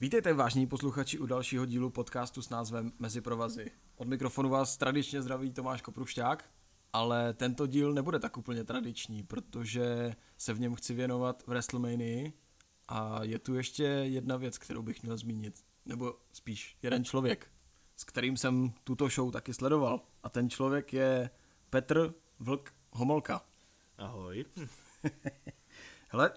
Vítejte vážní posluchači u dalšího dílu podcastu s názvem Mezi provazy. Od mikrofonu vás tradičně zdraví Tomáš Koprušťák, ale tento díl nebude tak úplně tradiční, protože se v něm chci věnovat v WrestleMania a je tu ještě jedna věc, kterou bych měl zmínit, nebo spíš jeden člověk, s kterým jsem tuto show taky sledoval. A ten člověk je Petr Vlk Homolka. Ahoj. Hele,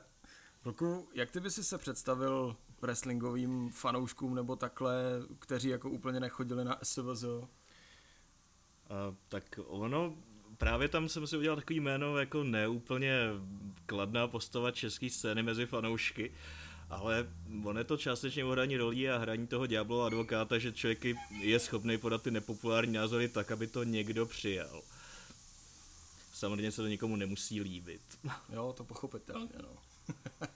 Vlku, jak ty by si se představil wrestlingovým fanouškům nebo takhle, kteří jako úplně nechodili na SVZ? A, tak ono, právě tam jsem si udělal takový jméno jako neúplně kladná postava české scény mezi fanoušky, ale on je to částečně o hraní rolí a hraní toho ďáblova advokáta, že člověk je schopný podat ty nepopulární názory tak, aby to někdo přijal. Samozřejmě se to nikomu nemusí líbit. Jo, to pochopitelně, no.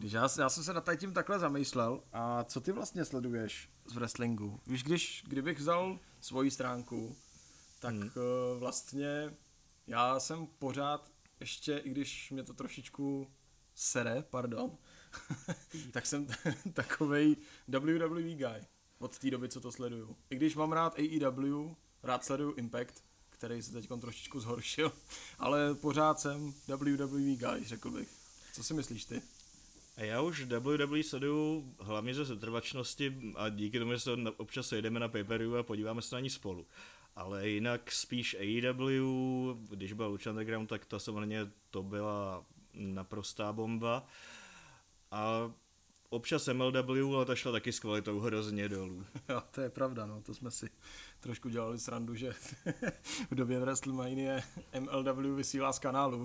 Když já, já jsem se nad tím takhle zamýšlel, a co ty vlastně sleduješ z wrestlingu? Víš, když, kdybych vzal svoji stránku, tak hmm. vlastně já jsem pořád ještě, i když mě to trošičku sere, pardon, tak jsem takovej WWE guy od té doby, co to sleduju. I když mám rád AEW, rád sleduju Impact, který se teď trošičku zhoršil, ale pořád jsem WWE guy, řekl bych. Co si myslíš ty? A já už WWE sleduju hlavně ze setrvačnosti a díky tomu, že se občas sejdeme na pay a podíváme se na ní spolu. Ale jinak spíš AEW, když byl Lucha Underground, tak to samozřejmě to byla naprostá bomba. A občas MLW, ale ta šla taky s kvalitou hrozně dolů. Jo, to je pravda, no, to jsme si trošku dělali srandu, že v době WrestleMania MLW vysílá z kanálu.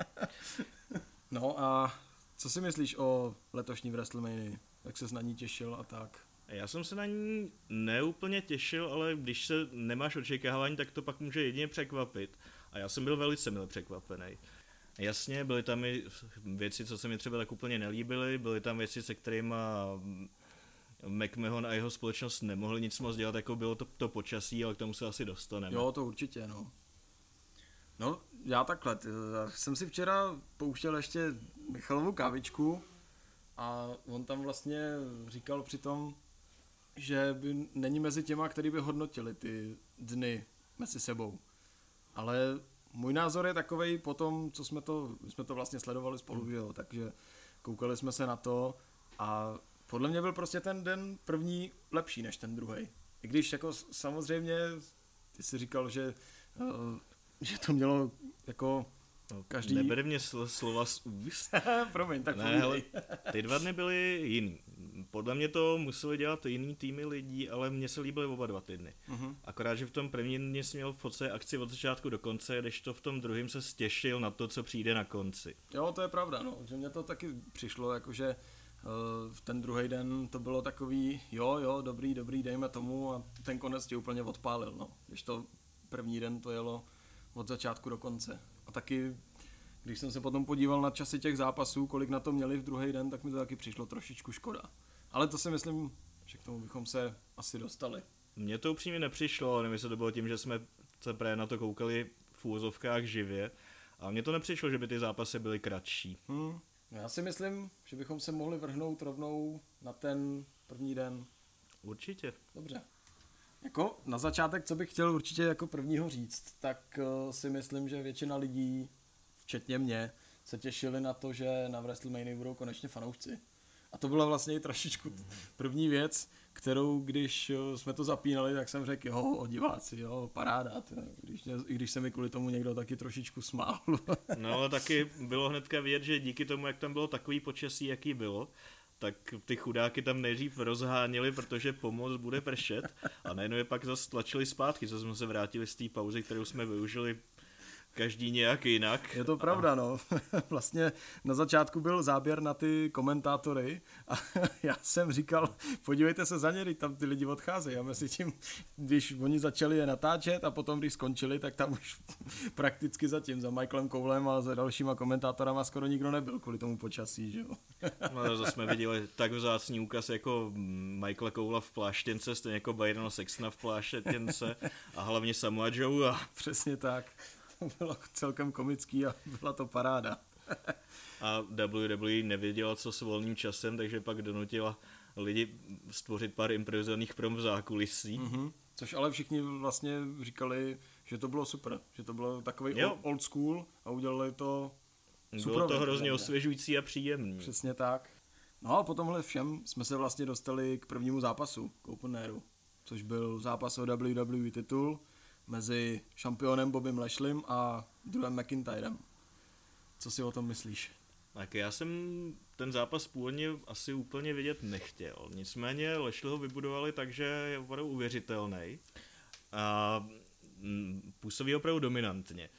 no a co si myslíš o letošní WrestleMania? Jak se na ní těšil a tak? Já jsem se na ní neúplně těšil, ale když se nemáš očekávání, tak to pak může jedině překvapit. A já jsem byl velice milé překvapený. Jasně, byly tam i věci, co se mi třeba tak úplně nelíbily, byly tam věci, se kterými McMahon a jeho společnost nemohli nic moc dělat, jako bylo to, to počasí, ale k tomu se asi dostaneme. Jo, to určitě, no. No, já takhle, já jsem si včera pouštěl ještě Michalovu kávičku a on tam vlastně říkal přitom, že by není mezi těma, který by hodnotili ty dny mezi sebou. Ale můj názor je takový po tom, co jsme to, jsme to vlastně sledovali spolu, hmm. jo, takže koukali jsme se na to a podle mě byl prostě ten den první lepší než ten druhý. I když jako samozřejmě ty si říkal, že, uh, že to mělo jako No, každý... Nebere mě sl- slova z úst. Promiň, tak ne, hele, ty dva dny byly jiný. Podle mě to museli dělat jiný týmy lidí, ale mně se líbily oba dva ty dny. Uh-huh. Akorát, že v tom prvním dně jsi měl v podstatě akci od začátku do konce, když to v tom druhém se stěšil na to, co přijde na konci. Jo, to je pravda, no, že mně to taky přišlo, jakože uh, v ten druhý den to bylo takový, jo, jo, dobrý, dobrý, dejme tomu a ten konec tě úplně odpálil, no. Když to první den to jelo od začátku do konce. A taky, když jsem se potom podíval na časy těch zápasů, kolik na to měli v druhý den, tak mi to taky přišlo trošičku škoda. Ale to si myslím, že k tomu bychom se asi dostali. Mně to upřímně nepřišlo, nevím, jestli to bylo tím, že jsme se právě na to koukali v úvozovkách živě. A mně to nepřišlo, že by ty zápasy byly kratší. Hmm. Já si myslím, že bychom se mohli vrhnout rovnou na ten první den. Určitě. Dobře. Jako na začátek, co bych chtěl určitě jako prvního říct, tak uh, si myslím, že většina lidí, včetně mě, se těšili na to, že na WrestleMania budou konečně fanoušci. A to byla vlastně i trošičku první věc, kterou když eh, jsme to zapínali, tak jsem řekl, jo, o diváci, jo, paráda, když, i když se mi kvůli tomu někdo taky trošičku smál. no ale taky bylo hnedka vidět, že díky tomu, jak tam bylo takový počasí, jaký bylo, tak ty chudáky tam nejdřív rozháněli, protože pomoc bude pršet a najednou je pak zase tlačili zpátky, co jsme se vrátili z té pauzy, kterou jsme využili každý nějak jinak. Je to pravda, no. Vlastně na začátku byl záběr na ty komentátory a já jsem říkal, podívejte se za ně, tam ty lidi odcházejí a mezi tím, když oni začali je natáčet a potom, když skončili, tak tam už prakticky zatím za Michaelem Koulem a za dalšíma komentátorama skoro nikdo nebyl kvůli tomu počasí, že jo. No, to jsme viděli tak vzácný úkaz jako Michaela Koula v pláštěnce, stejně jako Byrona Sextona v pláštěnce a hlavně Samoa Joe. A... Přesně tak. bylo celkem komický a byla to paráda. a WWE nevěděla, co s volným časem, takže pak donutila lidi stvořit pár improvizovaných prom v zákulisí. Mm-hmm. Což ale všichni vlastně říkali, že to bylo super, že to bylo takový Jo. old school a udělali to super. Bylo to hrozně osvěžující a příjemný. Přesně tak. No a po tomhle všem jsme se vlastně dostali k prvnímu zápasu, k Open Airu, což byl zápas o WWE titul mezi šampionem Bobem Lashlem a druhým McIntyrem. Co si o tom myslíš? Tak já jsem ten zápas původně asi úplně vidět nechtěl. Nicméně Lashley ho vybudovali tak, že je opravdu uvěřitelný. A mm, působí opravdu dominantně.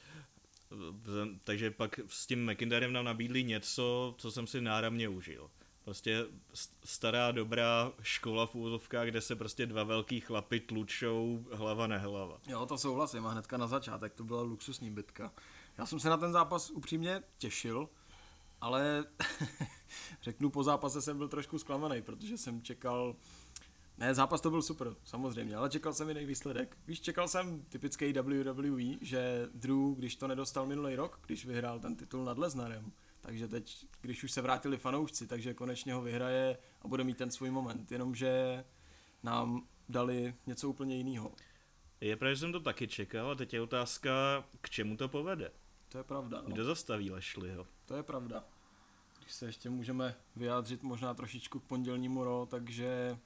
Takže pak s tím McIntyrem nám nabídli něco, co jsem si náramně užil. Prostě st- stará dobrá škola v úzovkách, kde se prostě dva velký chlapy tlučou hlava nehlava. Jo, to souhlasím a hnedka na začátek to byla luxusní bitka. Já jsem se na ten zápas upřímně těšil, ale řeknu, po zápase jsem byl trošku zklamaný, protože jsem čekal, ne, zápas to byl super, samozřejmě, ale čekal jsem jiný výsledek. Víš, čekal jsem typický WWE, že Drew, když to nedostal minulý rok, když vyhrál ten titul nad Lesnarem, takže teď, když už se vrátili fanoušci, takže konečně ho vyhraje a bude mít ten svůj moment, jenomže nám dali něco úplně jiného. Je pravda, že jsem to taky čekal a teď je otázka, k čemu to povede. To je pravda. No. Kdo zastaví Lashleyho? To je pravda. Když se ještě můžeme vyjádřit možná trošičku k pondělnímu ro, takže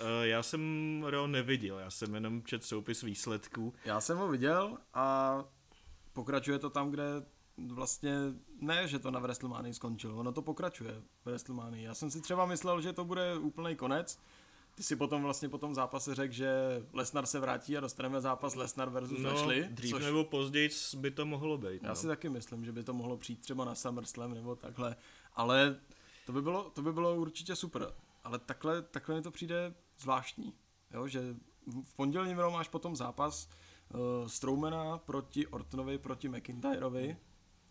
Uh, já jsem Ro neviděl, já jsem jenom čet soupis výsledků. já jsem ho viděl a pokračuje to tam, kde vlastně ne, že to na WrestleMania skončilo, ono to pokračuje v WrestleMania. Já jsem si třeba myslel, že to bude úplný konec. Ty si potom vlastně po tom zápase řekl, že Lesnar se vrátí a dostaneme zápas Lesnar versus No, Lashley, dřív což nebo později by to mohlo být. Já No. si taky myslím, že by to mohlo přijít třeba na SummerSlam nebo takhle, ale to by bylo, to by bylo určitě super. Ale takhle, takhle mi to přijde zvláštní, jo? že v pondělním máš potom zápas uh, Strowmana proti Ortonovi, proti McIntyrovi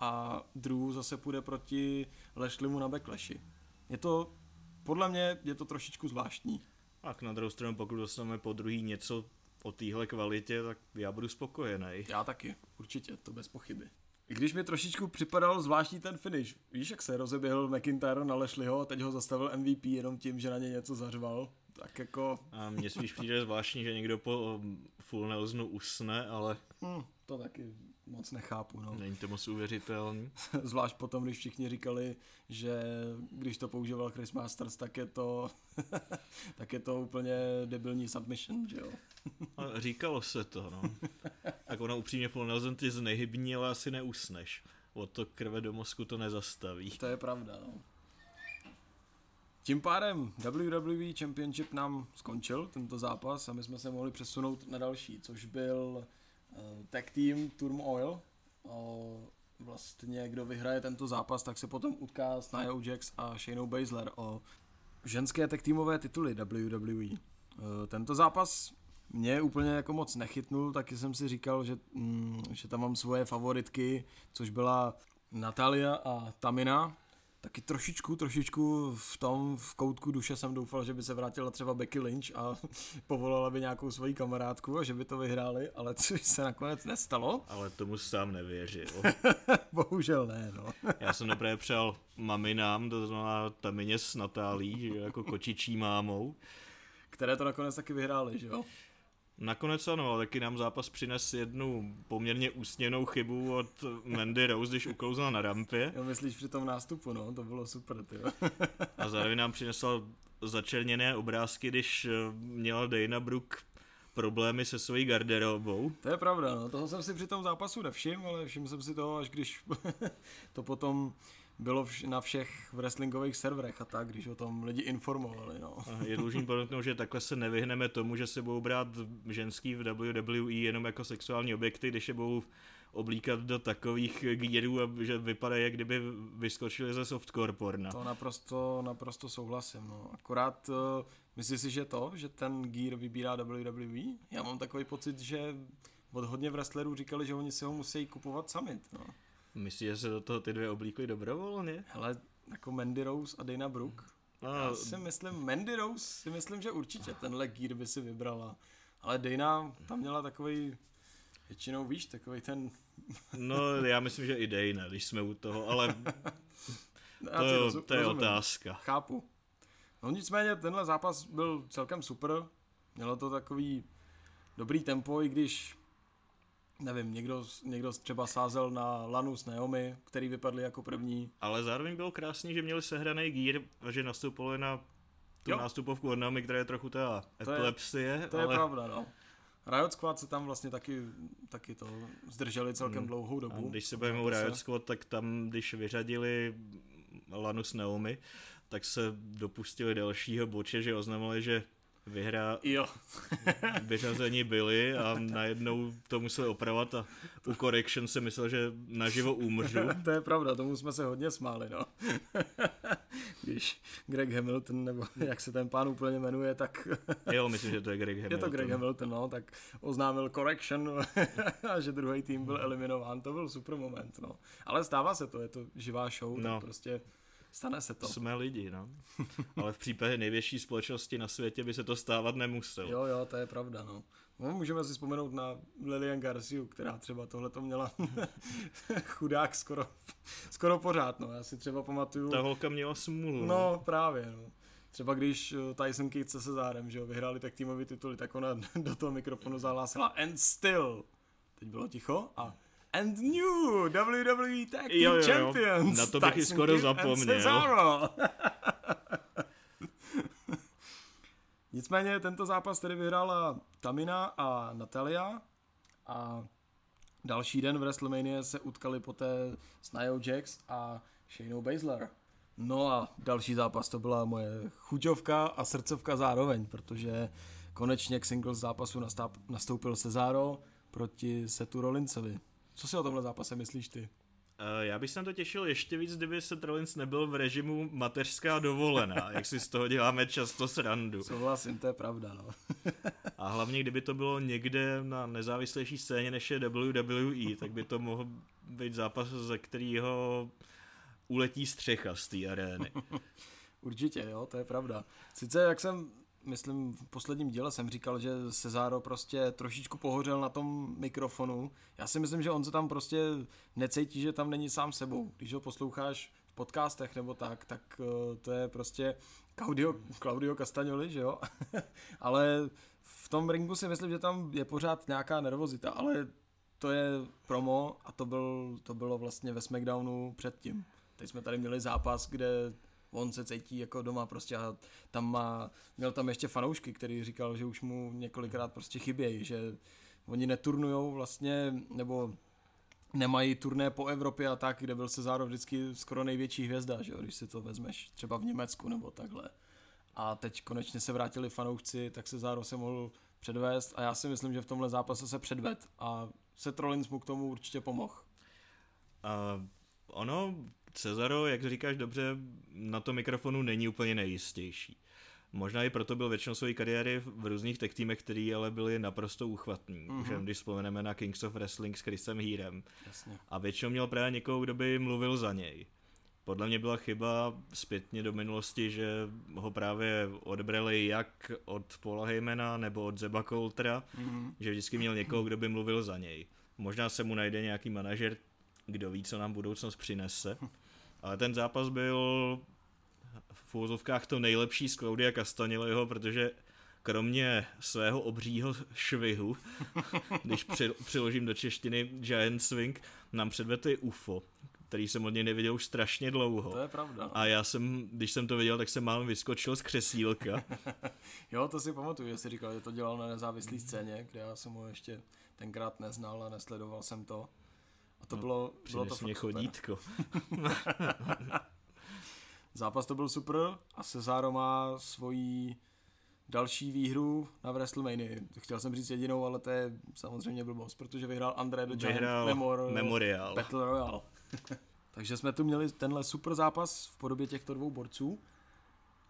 a Drew zase půjde proti Lashleymu na Backlashi. Je to, podle mě je to trošičku zvláštní. Tak na druhou stranu, pokud dostaneme po druhý něco o téhle kvalitě, tak já budu spokojený. Já taky, určitě, to bez pochyby. I když mi trošičku připadal zvláštní ten finish. Víš, jak se rozeběhl McIntyre na Lashleyho a teď ho zastavil MVP jenom tím, že na ně něco zařval. Tak jako, A mně spíš přijde zvláštní, že někdo po um, Full Nelsonu usne, ale hm, to taky moc nechápu. No. není to moc uvěřitelný. Zvlášť potom, když všichni říkali, že když to používal Chris Masters, tak je to, tak je to úplně debilní submission, že jo. A říkalo se to, no. Tak ono upřímně Full Nelson ty znehybní, ale asi neusneš. O to krve do mozku to nezastaví. To je pravda, no. Tím pádem WWE Championship nám skončil, tento zápas, a my jsme se mohli přesunout na další, což byl tag team Turmoil. Uh, vlastně, kdo vyhraje tento zápas, tak se potom utká s Nia Jax a Shaynou Baszler o ženské tag teamové tituly WWE. Uh, tento zápas mě úplně jako moc nechytnul, taky jsem si říkal, že, mm, že tam mám svoje favoritky, což byla Natalia a Tamina. Taky trošičku, trošičku v tom, v koutku duše jsem doufal, že by se vrátila třeba Becky Lynch a povolala by nějakou svoji kamarádku a že by to vyhráli, ale což se nakonec nestalo. Ale tomu sám nevěřil. Bohužel ne, no. Já jsem neprve přál maminám, to znamená Tamině s Natálí, že jako kočičí mámou. Které to nakonec taky vyhráli, že jo? Nakonec ano, ale taky nám zápas přines jednu poměrně úsměnou chybu od Mandy Rose, když uklouzla na rampě. Jo, myslíš při tom nástupu, no, to bylo super, ty a zároveň nám přinesla začerněné obrázky, když eh, měla Dana Brooke problémy se svojí garderobou. To je pravda, no, toho jsem si při tom zápasu nevšiml, ale všiml jsem si toho, až když to potom bylo vš- na všech wrestlingových serverech a tak, když o tom lidi informovali, no. Je dlužný podotknout, že takhle se nevyhneme tomu, že se budou brát ženský v WWE jenom jako sexuální objekty, když je budou oblíkat do takových gírů, a že vypadají, jak kdyby vyskočili ze softcore porna. To naprosto, naprosto souhlasím, no. Akorát uh, myslíš si, že to, že ten gear vybírá WWE? Já mám takový pocit, že od hodně wrestlerů říkali, že oni si ho musí kupovat sami, no. Myslíš, že se do toho ty dvě oblíkly dobrovolně? Hele, jako Mandy Rose a Dana Brooke, No, Já si myslím, Mandy Rose si myslím, že určitě tenhle gear by si vybrala. Ale Dana tam měla takový Většinou víš, takový ten... No, já myslím, že i Dejne, když jsme u toho, ale to, ti je, rozu- to je rozumím. otázka. Chápu. No nicméně tenhle zápas byl celkem super. Mělo to takový dobrý tempo, i když nevím, někdo, někdo třeba sázel na Lanu s Naomi, který vypadli jako první. Ale zároveň bylo krásný, že měli sehraný gear a že nastupovali na tu Jo. nástupovku od Naomi, která je trochu ta To je- epilepsie, To je ale pravda, no. Riot Squad se tam vlastně taky, taky to zdrželi celkem Hmm. dlouhou a dobu. když se bavíme o. Riot Squad, tak tam, když vyřadili Lanu s Naomi, tak se dopustili dalšího boče, že oznamili, že vyhrá, Jo, vyřazení byli a najednou to museli opravovat a u Correction se myslel, že naživo umřu. to je pravda, tomu jsme se hodně smáli, no. Když Greg Hamilton, nebo jak se ten pán úplně jmenuje, tak Jo, myslím, že to je Greg Hamilton. Je to Greg Hamilton, no, tak oznámil correction a že druhý tým byl eliminován. To byl super moment, no. Ale stává se to, je to živá show. No. tak prostě stane se to. Jsme lidi, no. Ale v případě největší společnosti na světě by se to stávat nemuselo. Jo, jo, to je pravda, no. no můžeme si vzpomenout na Lilian Garciu, která třeba tohle to měla chudák skoro, skoro pořád, no. Já si třeba pamatuju... Ta holka měla smůlu. No, právě, no. Třeba když eh, Tyson Kidd se Cezárem, že jo, vyhráli tak týmový tituly, tak ona do toho mikrofonu zahlásila and still. Teď bylo ticho a and new WWE Tag Team Jo, jo, jo. Champions. Na to bych i Tyson skoro Kidd zapomněl. Nicméně tento zápas tedy vyhrála Tamina a Natalia a další den v WrestleMania se utkali poté s Nia Jax a Shayna Baszler. No a další zápas to byla moje chuťovka a srdcovka zároveň, protože konečně k singles zápasu nastoupil Cesaro proti Setu Rollinsovi. Co si o tomhle zápase myslíš ty? Uh, já bych se na to těšil ještě víc, kdyby se Rollins nebyl v režimu mateřská dovolená, jak si z toho děláme často srandu. Souhlasím, to je pravda, no. A hlavně, kdyby to bylo někde na nezávislejší scéně, než je WWE, tak by to mohl být zápas, ze kterého uletí střecha z té arény. Určitě, jo, to je pravda. Sice, jak jsem, myslím, v posledním díle jsem říkal, že Cezaro prostě trošičku pohořel na tom mikrofonu. Já si myslím, že on se tam prostě necítí, že tam není sám sebou. Když ho posloucháš v podcastech nebo tak, tak eh, to je prostě Claudio, Claudio Castagnoli, že jo? ale v tom ringu si myslím, že tam je pořád nějaká nervozita, ale to je promo a to, byl, to bylo vlastně ve SmackDownu předtím. Teď jsme tady měli zápas, kde on se cítí jako doma prostě a tam má, měl tam ještě fanoušky, který říkal, že už mu několikrát prostě chybějí, že oni neturnujou vlastně, nebo nemají turné po Evropě a tak, kde byl Cezaro vždycky skoro největší hvězda, že jo, když si to vezmeš třeba v Německu nebo takhle. A teď konečně se vrátili fanoušci, tak Cezaro se mohl předvést a já si myslím, že v tomhle zápase se předved a Seth Rollins mu k tomu určitě pomohl. A ono, Cezaro, jak říkáš dobře, na tom mikrofonu není úplně nejistější. Možná i proto byl většinou své kariéry v různých tech týmech, který ale byli naprosto uchvatný. Mm-hmm. Že když vzpomeneme na Kings of Wrestling s Chrisem Heerem. Jasně. A většinou měl právě někoho, kdo by mluvil za něj. Podle mě byla chyba zpětně do minulosti, že ho právě odbrali jak od Paula Heymana nebo od Zeba Coultera, Mm-hmm. že vždycky měl někoho, kdo by mluvil za něj. Možná se mu najde nějaký manažer, kdo ví, co nám budoucnost přinese. Ale ten zápas byl v úvozovkách to nejlepší z Claudia Castagnoliho, protože kromě svého obřího švihu, když při, přiložím do češtiny Giant Swing, nám předvedl i UFO, který jsem od něj neviděl už strašně dlouho. To je pravda. A já jsem, když jsem to viděl, tak jsem málem vyskočil z křesílka. Jo, to si pamatuju, že jsi říkal, že to dělal na nezávislé scéně, kde já jsem ho ještě tenkrát neznal a nesledoval jsem to. A to No, bylo, bylo to mě chodítko. Zápas to byl super a Cesaro má svoji další výhru na WrestleMania. Chtěl jsem říct jedinou, ale to je samozřejmě blbost, protože vyhrál André the Giant Vyhrál Memorial, Memorial. Battle Royale. Takže jsme tu měli tenhle super zápas v podobě těchto dvou borců,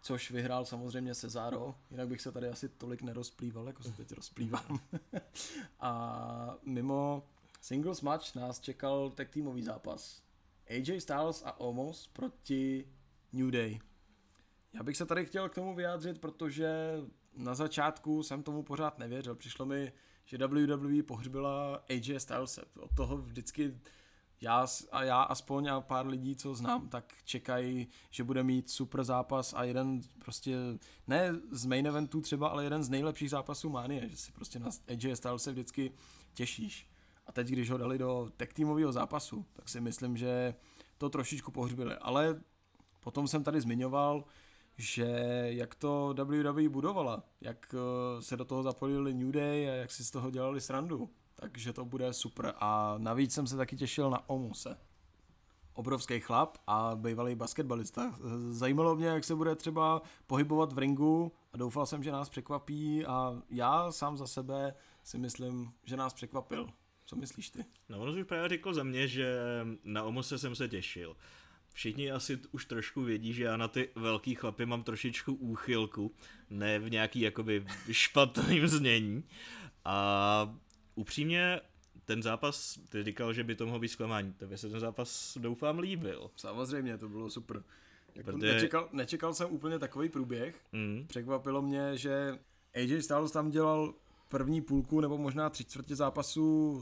což vyhrál samozřejmě Cesaro, jinak bych se tady asi tolik nerozplýval, jako se teď rozplývám. a mimo singles match nás čekal tag týmový zápas. AJ Styles a Omos proti New Day. Já bych se tady chtěl k tomu vyjádřit, protože na začátku jsem tomu pořád nevěřil. Přišlo mi, že WWE pohřbila AJ Styles. Od toho vždycky já a já aspoň a pár lidí, co znám, tak čekají, že bude mít super zápas a jeden prostě, ne z main eventu třeba, ale jeden z nejlepších zápasů Manie, že si prostě na AJ Styles vždycky těšíš. A teď, když ho dali do tech týmového zápasu, tak si myslím, že to trošičku pohřbili. Ale potom jsem tady zmiňoval, že jak to WWE budovala, jak eh, se do toho zapojili New Day a jak si z toho dělali srandu. Takže to bude super. A navíc jsem se taky těšil na Omuse. Obrovský chlap a bývalý basketbalista. Zajímalo mě, jak se bude třeba pohybovat v ringu a doufal jsem, že nás překvapí a já sám za sebe si myslím, že nás překvapil. Co myslíš ty? No on už právě řekl za mě, že na Omose jsem se těšil. Všichni asi už trošku vědí, že já na ty velký chlapy mám trošičku úchylku, ne v nějaký jakoby špatným znění. A upřímně ten zápas, ty říkal, že by to mohlo být zklamání, tebe se ten zápas doufám líbil. Samozřejmě, to bylo super. Jako Protože... nečekal, nečekal jsem úplně takový průběh. Mm. Překvapilo mě, že AJ Styles tam dělal první půlku nebo možná tři čtvrtě zápasu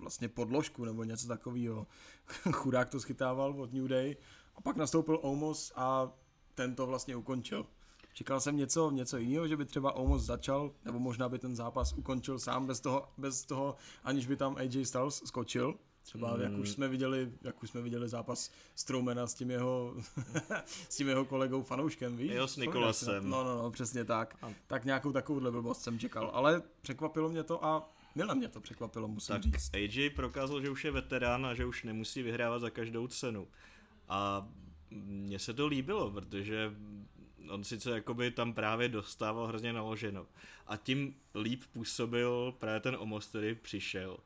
vlastně podložku nebo něco takového. Chudák to schytával od New Day a pak nastoupil Omos a ten to vlastně ukončil. Čekal jsem něco, něco jiného, že by třeba Omos začal, nebo možná by ten zápas ukončil sám bez toho, bez toho aniž by tam AJ Styles skočil. Třeba mm. jak už jsme viděli, jak už jsme viděli zápas Strowmana s tím jeho, s tím jeho kolegou fanouškem, víš? Jo, s Nikolasem. No, no, no, přesně tak. A. Tak nějakou takovouhle blbost jsem čekal, ale překvapilo mě to a Mile mě to překvapilo, musím tak říct. AJ prokázal, že už je veterán a že už nemusí vyhrávat za každou cenu. A mně se to líbilo, protože on sice jakoby tam právě dostával hrozně naloženo. A tím líp působil právě ten Omos, který přišel.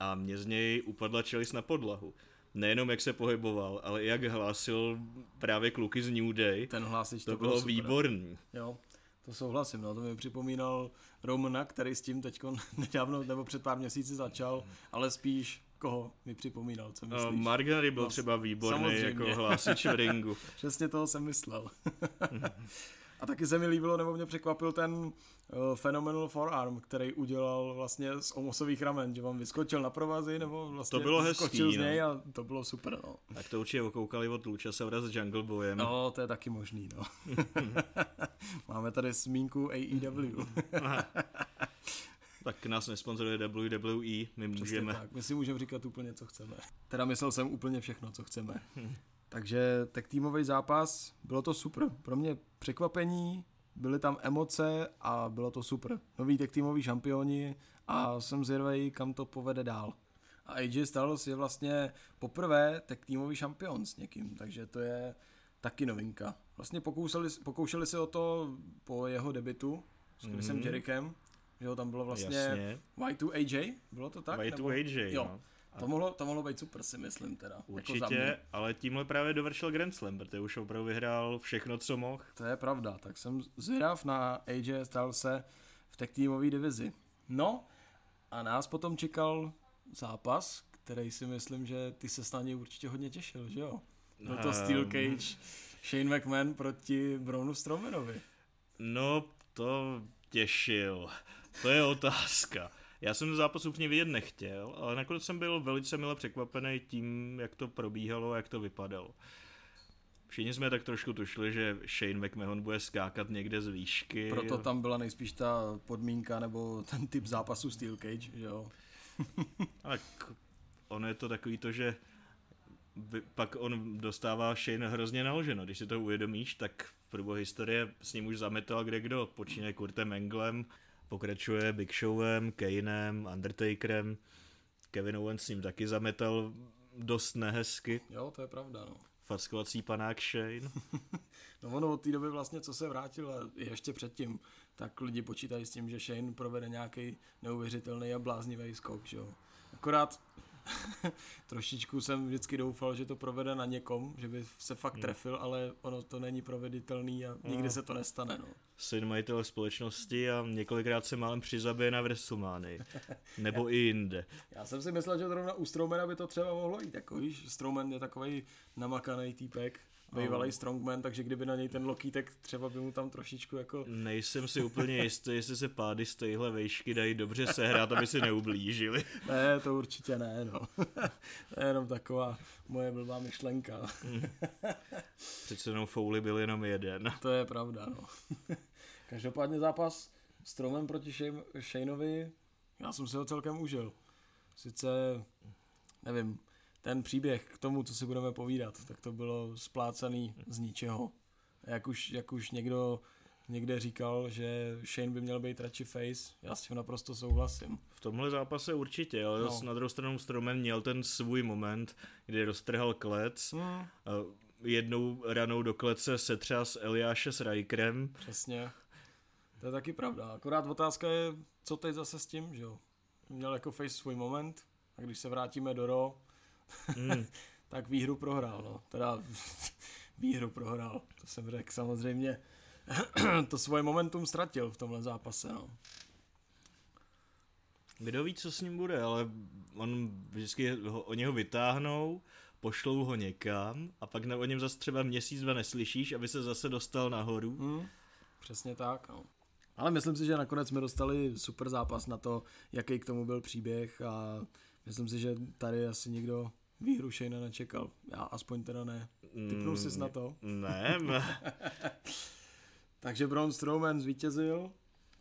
A mě z něj upadla čelis na podlahu. Nejenom jak se pohyboval, ale i jak hlásil právě kluky z New Day. Ten hlásič to, to bylo, bylo výborný. Jo, to souhlasím, no, to mi připomínal Romana, který s tím teď nedávno nebo před pár měsíci začal, ale spíš koho mi připomínal, co myslíš? Uh, Mark Henry byl no, třeba výborný samozřejmě. jako hlásič v ringu. Přesně toho jsem myslel. A taky se mi líbilo, nebo mě překvapil ten uh, Phenomenal Forearm, který udělal vlastně z omosových ramen, že vám vyskočil na provazy, nebo vlastně to bylo vyskočil hezký, z něj no. a to bylo super, no. Tak to určitě okoukali od Luchasaura s Jungle Boyem. No, to je taky možný, no. Máme tady smínku AEW. tak nás nesponzoruje WWE, my můžeme. tak, my si můžeme říkat úplně, co chceme. Teda myslel jsem úplně všechno, co chceme. Takže tak týmový zápas, bylo to super. Pro mě překvapení, byly tam emoce a bylo to super. Nový tech týmový šampioni a jsem zvědavý, kam to povede dál. A AJ Styles je vlastně poprvé tech týmový šampion s někým, takže to je taky novinka. Vlastně pokoušeli, pokoušeli se o to po jeho debitu s Chrisem mm-hmm. Jerikem, že jo, tam bylo vlastně Jasně. Y2AJ, bylo to tak? Y2AJ, jo. No. To mohlo, to mohlo být super, si myslím teda. Jako Určitě, jako ale tímhle právě dovršil Grand Slam, protože už opravdu vyhrál všechno, co mohl. To je pravda, tak jsem zvědav na AJ se v tech týmové divizi. No, a nás potom čekal zápas, který si myslím, že ty se na něj určitě hodně těšil, že jo? Byl to Steel ehm. Cage, Shane McMahon proti Brownu Strowmanovi. No, to těšil. To je otázka. Já jsem ten zápas úplně vidět nechtěl, ale nakonec jsem byl velice milé překvapený tím, jak to probíhalo a jak to vypadalo. Všichni jsme tak trošku tušili, že Shane McMahon bude skákat někde z výšky. Proto tam byla nejspíš ta podmínka nebo ten typ zápasu Steel Cage, že jo? tak ono je to takový to, že pak on dostává Shane hrozně naloženo. Když si to uvědomíš, tak v průběhu historie s ním už zametal kde kdo. Počínaje Kurtem Englem, pokračuje Big Showem, Kaneem, Undertakerem. Kevin Owens s ním taky zametal dost nehezky. Jo, to je pravda, no. Fackovací panák Shane. no ono od té doby vlastně, co se vrátil a ještě předtím, tak lidi počítají s tím, že Shane provede nějaký neuvěřitelný a bláznivý skok, že jo. Akorát trošičku jsem vždycky doufal, že to provede na někom, že by se fakt hmm. trefil, ale ono to není proveditelný a nikdy no. se to nestane. No. Syn majitele společnosti a několikrát se málem přizabije na WrestleMania. Nebo i jinde. Já jsem si myslel, že zrovna u Strowmana by to třeba mohlo jít. Jako, víš, Strowman je takový namakaný týpek, bývalý strongman, takže kdyby na něj ten Loki, tak třeba by mu tam trošičku jako... Nejsem si úplně jistý, jestli se pády z téhle vejšky dají dobře sehrát, aby si neublížili. Ne, to určitě ne, no. to je jenom taková moje blbá myšlenka. Přece jenom fouly byl jenom jeden. To je pravda, no. Každopádně zápas s Tromem proti Shaneovi, já jsem si ho celkem užil. Sice, nevím, ten příběh k tomu, co si budeme povídat, tak to bylo splácaný z ničeho. Jak už, jak už někdo někde říkal, že Shane by měl být radši face, já s tím naprosto souhlasím. V tomhle zápase určitě, ale no. na druhou stranu Strowman měl ten svůj moment, kdy roztrhal klec, mm. jednou ranou do klece setřás Eliáše s Rikerem. Přesně. To je taky pravda. Akorát otázka je, co teď zase s tím, že jo? Měl jako face svůj moment a když se vrátíme do Raw, mm. tak výhru prohrál, no. Teda výhru prohrál, to jsem řekl samozřejmě. to svoje momentum ztratil v tomhle zápase, no. Kdo ví, co s ním bude, ale on vždycky ho, o něho vytáhnou, pošlou ho někam a pak na, o něm zase třeba měsíc, dva neslyšíš, aby se zase dostal nahoru. Mm, přesně tak, no. Ale myslím si, že nakonec jsme dostali super zápas na to, jaký k tomu byl příběh a myslím si, že tady asi nikdo výhru Shane nečekal. Já aspoň teda ne. Typnul jsi na to? Ne. Takže Braun Strowman zvítězil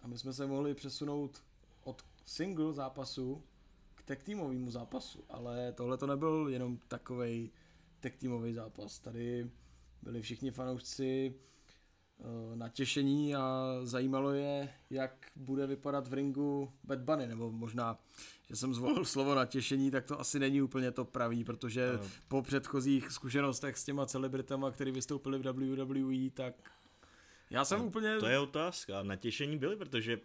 a my jsme se mohli přesunout od single zápasu k tag týmovému zápasu, ale tohle to nebyl jenom takový tag týmový zápas. Tady byli všichni fanoušci Eh, natěšení a zajímalo je, jak bude vypadat v ringu Bad Bunny, nebo možná, že jsem zvolil slovo natěšení, tak to asi není úplně to pravý, protože ano. po předchozích zkušenostech s těma celebritama, který vystoupili v WWE, tak já jsem no, úplně... To je otázka, natěšení byly, protože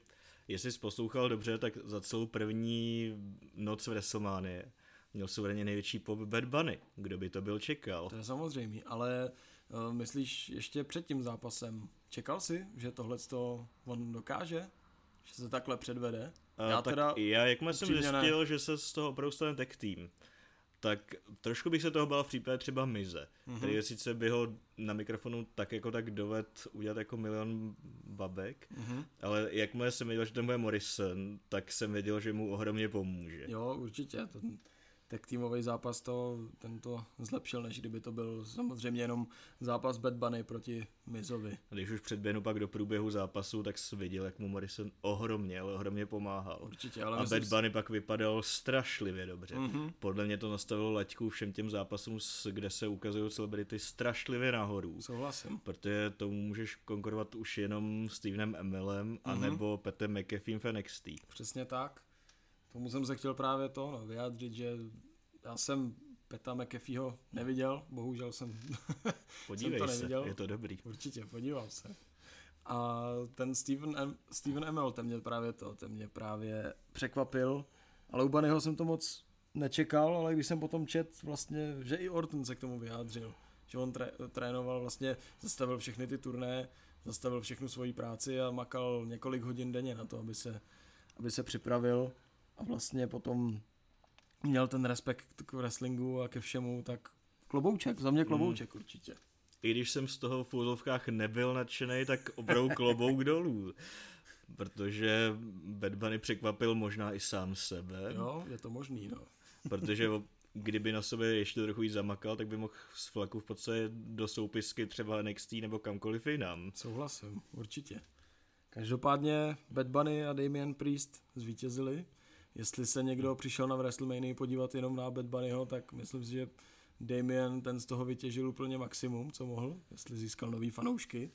jestli jsi poslouchal dobře, tak za celou první noc v WrestleMania měl suverénně největší pop Bad Bunny. Kdo by to byl čekal? To je samozřejmě, ale Eh, myslíš ještě před tím zápasem, čekal jsi, že tohle to on dokáže? Že se takhle předvede? Uh, já tak teda já, jakmile jsem zjistil, ne. že se z toho opravdu stane tech team, tak trošku bych se toho bál v případě třeba Mize, mm-hmm. který sice by ho na mikrofonu tak jako tak doved udělat jako milion babek, mm-hmm. ale jakmile jsem věděl, že to bude Morrison, tak jsem věděl, že mu ohromně pomůže. Jo, určitě. To, tak týmový zápas to, ten to zlepšil, než kdyby to byl samozřejmě jenom zápas Bad Bunny proti Mizovi. Když už předběhnu pak do průběhu zápasu, tak jsi viděl, jak mu Morrison ohromně, ale ohromně pomáhal. Určitě, ale A Bad Bunny si... pak vypadal strašlivě dobře. Mm-hmm. Podle mě to nastavilo laťku všem těm zápasům, kde se ukazují celebrity strašlivě nahoru. Souhlasím. Protože tomu můžeš konkurovat už jenom Stevenem Emilem, mm-hmm. anebo Petem McAfee v NXT. Přesně tak. Tomu jsem se chtěl právě to no, vyjádřit, že já jsem Peta McAfeeho neviděl, bohužel jsem, Podívej jsem to neviděl. se, je to dobrý. Určitě, podíval se. A ten Steven, M, Steven Emil, ten mě právě to, ten mě právě překvapil, ale u Bunnyho jsem to moc nečekal, ale když jsem potom čet vlastně, že i Orton se k tomu vyjádřil, že on tré, trénoval vlastně, zastavil všechny ty turné, zastavil všechnu svoji práci a makal několik hodin denně na to, aby se, aby se připravil a vlastně potom měl ten respekt k wrestlingu a ke všemu, tak klobouček, za mě klobouček hmm. určitě. I když jsem z toho v úzovkách nebyl nadšený, tak opravdu klobouk dolů. Protože Bad Bunny překvapil možná i sám sebe. Jo, je to možný, no. protože kdyby na sobě ještě trochu jí zamakal, tak by mohl z flaku v podstatě do soupisky třeba NXT nebo kamkoliv jinam. Souhlasím, určitě. Každopádně Bad Bunny a Damien Priest zvítězili jestli se někdo přišel na WrestleMania podívat jenom na Bad Bunnyho, tak myslím si, že Damien ten z toho vytěžil úplně maximum, co mohl, jestli získal nový fanoušky.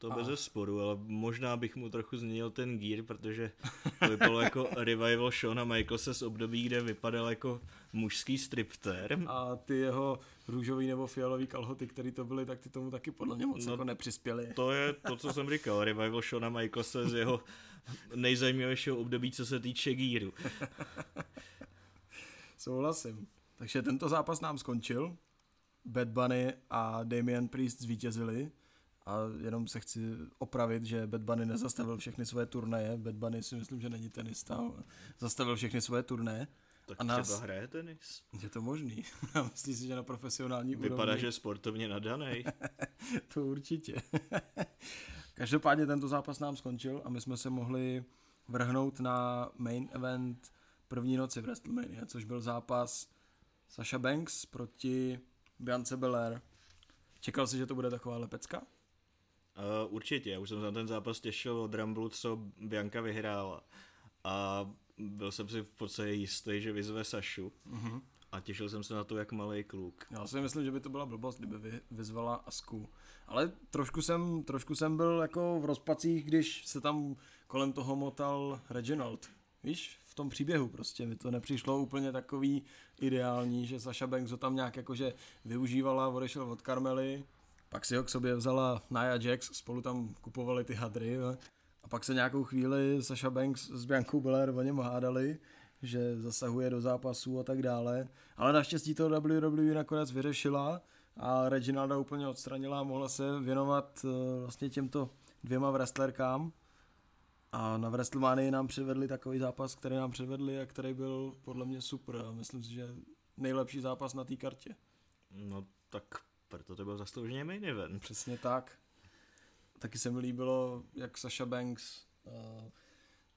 To bez a... sporu, ale možná bych mu trochu změnil ten gear, protože to vypadalo jako revival Shona Michaelse z období, kde vypadal jako mužský stripter. A ty jeho růžový nebo fialový kalhoty, který to byly, tak ty tomu taky podle mě moc no, jako nepřispěli. To je to, co jsem říkal, revival Shona Michaelse z jeho nejzajímavějšího období, co se týče gíru. Souhlasím. Takže tento zápas nám skončil. Bad Bunny a Damian Priest zvítězili. A jenom se chci opravit, že Bad Bunny nezastavil všechny svoje turnaje. Bad Bunny si myslím, že není tenista, zastavil všechny svoje turnaje. Tak A nás... třeba hraje tenis. Je to možný. Myslíš si, že na profesionální Vypadá, úrovni? že je sportovně nadaný. To určitě. Každopádně tento zápas nám skončil a my jsme se mohli vrhnout na main event první noci v WrestleMania, což byl zápas Sasha Banks proti Biance Belair. Čekal jsi, že to bude taková lepecka? Uh, určitě, já už jsem se na ten zápas těšil od Rumble, co Bianca vyhrála. A byl jsem si v podstatě jistý, že vyzve Sašu. Mhm. A těšil jsem se na to jak malý kluk. Já si myslím, že by to byla blbost, kdyby vy, vyzvala Asku. Ale trošku jsem, trošku jsem byl jako v rozpacích, když se tam kolem toho motal Reginald. Víš, v tom příběhu prostě mi to nepřišlo úplně takový ideální, že Sasha Banks ho tam nějak jakože využívala, odešel od Carmely, pak si ho k sobě vzala Nia Jax, spolu tam kupovali ty hadry jo. a pak se nějakou chvíli Sasha Banks s Biancou Belair o něm hádali, že zasahuje do zápasů a tak dále, ale naštěstí to WWE nakonec vyřešila a Reginalda úplně odstranila a mohla se věnovat eh, vlastně těmto dvěma wrestlerkám a na WrestleManii nám předvedli takový zápas, který nám předvedli a který byl podle mě super a myslím si, že nejlepší zápas na té kartě. No tak proto to byl zaslouženě main event. Přesně tak. Taky se mi líbilo, jak Sasha Banks uh,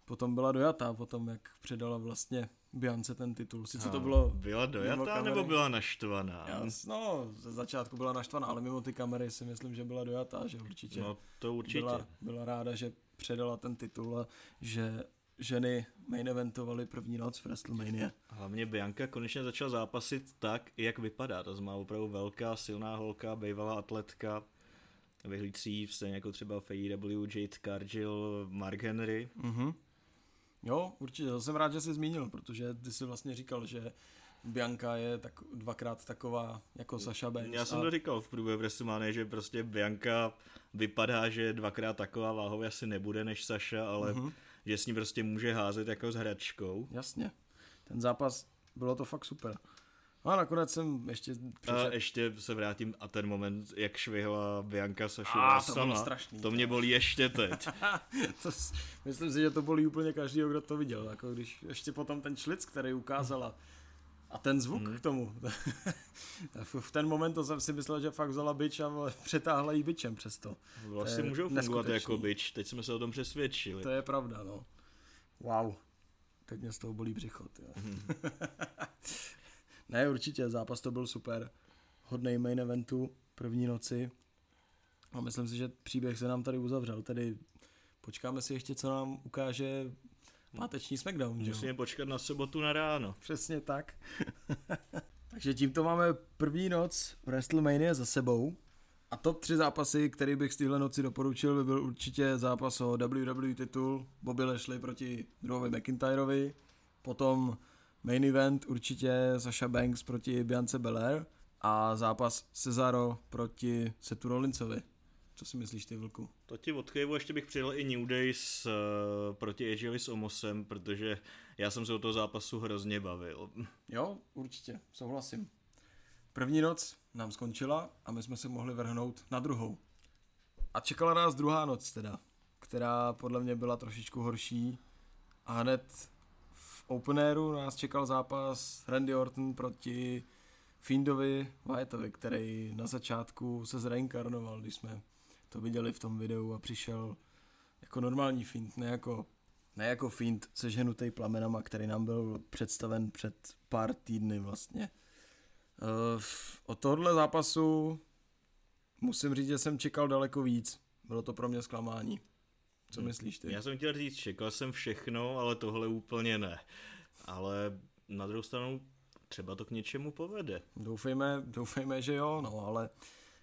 potom byla dojatá, potom jak předala vlastně Biance ten titul. Sice to bylo... Byla dojatá nebo byla naštvaná? Jas, no, ze začátku byla naštvaná, ale mimo ty kamery si myslím, že byla dojatá, že určitě. No to určitě. Byla, byla ráda, že předala ten titul a že ženy main eventovaly první noc v WrestleMania. Hlavně Bianca konečně začala zápasit tak, jak vypadá. To znamená opravdu velká, silná holka, bývalá atletka, vyhlící stejně jako třeba v AEW, Jade Cargill, Mark Henry. Mhm. Jo, určitě, jsem rád, že jsi zmínil, protože ty jsi vlastně říkal, že Bianca je tak dvakrát taková jako Sasha Banks. Já jsem to říkal v průběhu WrestleMania, že prostě Bianca vypadá, že dvakrát taková váhově asi nebude než Sasha, ale Mhm. Že s ní prostě může házet jako s hračkou. Jasně, ten zápas, bylo to fakt super. No a nakonec jsem ještě A přišel, ještě se vrátím a ten moment, jak švihla Bianca A, sama, to bylo strašný, to mě bolí ještě teď. to, myslím si, že to bolí úplně každý, kdo to viděl. Jako když ještě potom ten šlic, který ukázala a ten zvuk Mhm. k tomu. v ten moment to jsem si myslel, že fakt vzala bič a přetáhla jí bičem přesto. Vlastně můžou fungovat neskutečný. jako bič, teď jsme se o tom přesvědčili. To je pravda, no. Wow. Teď mě z toho bolí břicho. Mhm. ne, určitě, zápas to byl super. Hodnej main eventu, první noci. A myslím si, že příběh se nám tady uzavřel, tedy počkáme si ještě, co nám ukáže páteční Smackdown, jo? Musíme počkat na sobotu na ráno. Přesně tak. Takže tímto máme první noc WrestleMania za sebou. A top 3 zápasy, který bych z téhle noci doporučil, by byl určitě zápas o WWE titul Bobby Lashley proti Drewovi McIntyrovi. Potom main event určitě Sasha Banks proti Biance Belair. A zápas Cesaro proti Setu Rollinsovi. Co si myslíš ty, Vlku? To ti odkejvu, ještě bych přidal i New Days uh, proti Edgeovi s Omosem, protože já jsem se o toho zápasu hrozně bavil. Jo, určitě, souhlasím. První noc nám skončila a my jsme se mohli vrhnout na druhou. A čekala nás druhá noc teda, která podle mě byla trošičku horší. A hned v openéru nás čekal zápas Randy Orton proti Fiendovi Wyattovi, který na začátku se zreinkarnoval, když jsme to viděli v tom videu a přišel jako normální Fiend, ne jako, ne jako Fiend seženutý plamenama, který nám byl představen před pár týdny vlastně. Uh, od tohohle zápasu musím říct, že jsem čekal daleko víc. Bylo to pro mě zklamání. Co Hmm. myslíš ty? Já jsem chtěl říct, čekal jsem všechno, ale tohle úplně ne. Ale na druhou stranu třeba to k něčemu povede. Doufejme, doufejme, že jo, no ale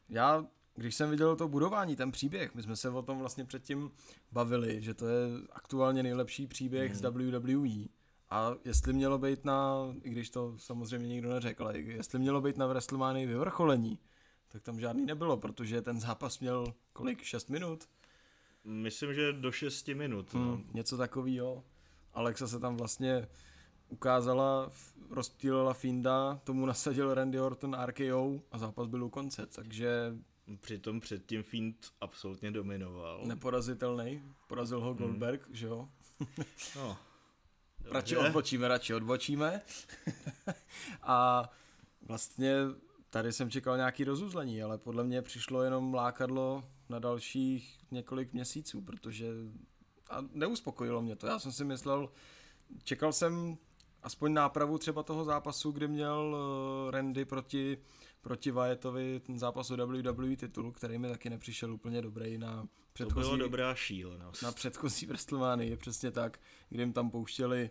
já, když jsem viděl to budování, ten příběh, my jsme se o tom vlastně předtím bavili, že to je aktuálně nejlepší příběh z WWE a jestli mělo být na, i když to samozřejmě nikdo neřekl, ale jestli mělo být na WrestleMania vyvrcholení, tak tam žádný nebylo, protože ten zápas měl kolik, 6 minut? Myslím, že do 6 minut. No. Hmm, něco takového. Alexa se tam vlastně ukázala, rozptýlila Finda, tomu nasadil Randy Orton RKO a zápas byl u konce, takže Přitom předtím Fiend absolutně dominoval. neporazitelný. Porazil ho Goldberg, že jo? No, Dobře. Radši odbočíme, radši odbočíme. a vlastně tady jsem čekal nějaký rozuzlení, ale podle mě přišlo jenom lákadlo na dalších několik měsíců, protože a neuspokojilo mě to. Já jsem si myslel, čekal jsem aspoň nápravu třeba toho zápasu, kdy měl uh, Randy proti, proti Wyattovi ten zápas o WWE titul, který mi taky nepřišel úplně dobrý na předchozí... To byla dobrá šílenost. Na předchozí WrestleMania, je přesně tak, kdy jim tam pouštěli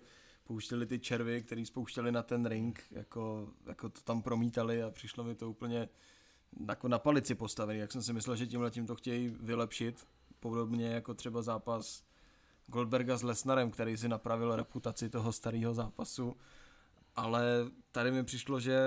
pouštěli ty červy, který spouštěli na ten ring, jako, jako to tam promítali a přišlo mi to úplně jako na palici postavený, jak jsem si myslel, že tímhle tím to chtějí vylepšit, podobně jako třeba zápas Goldberga s Lesnarem, který si napravil reputaci toho starého zápasu, ale tady mi přišlo, že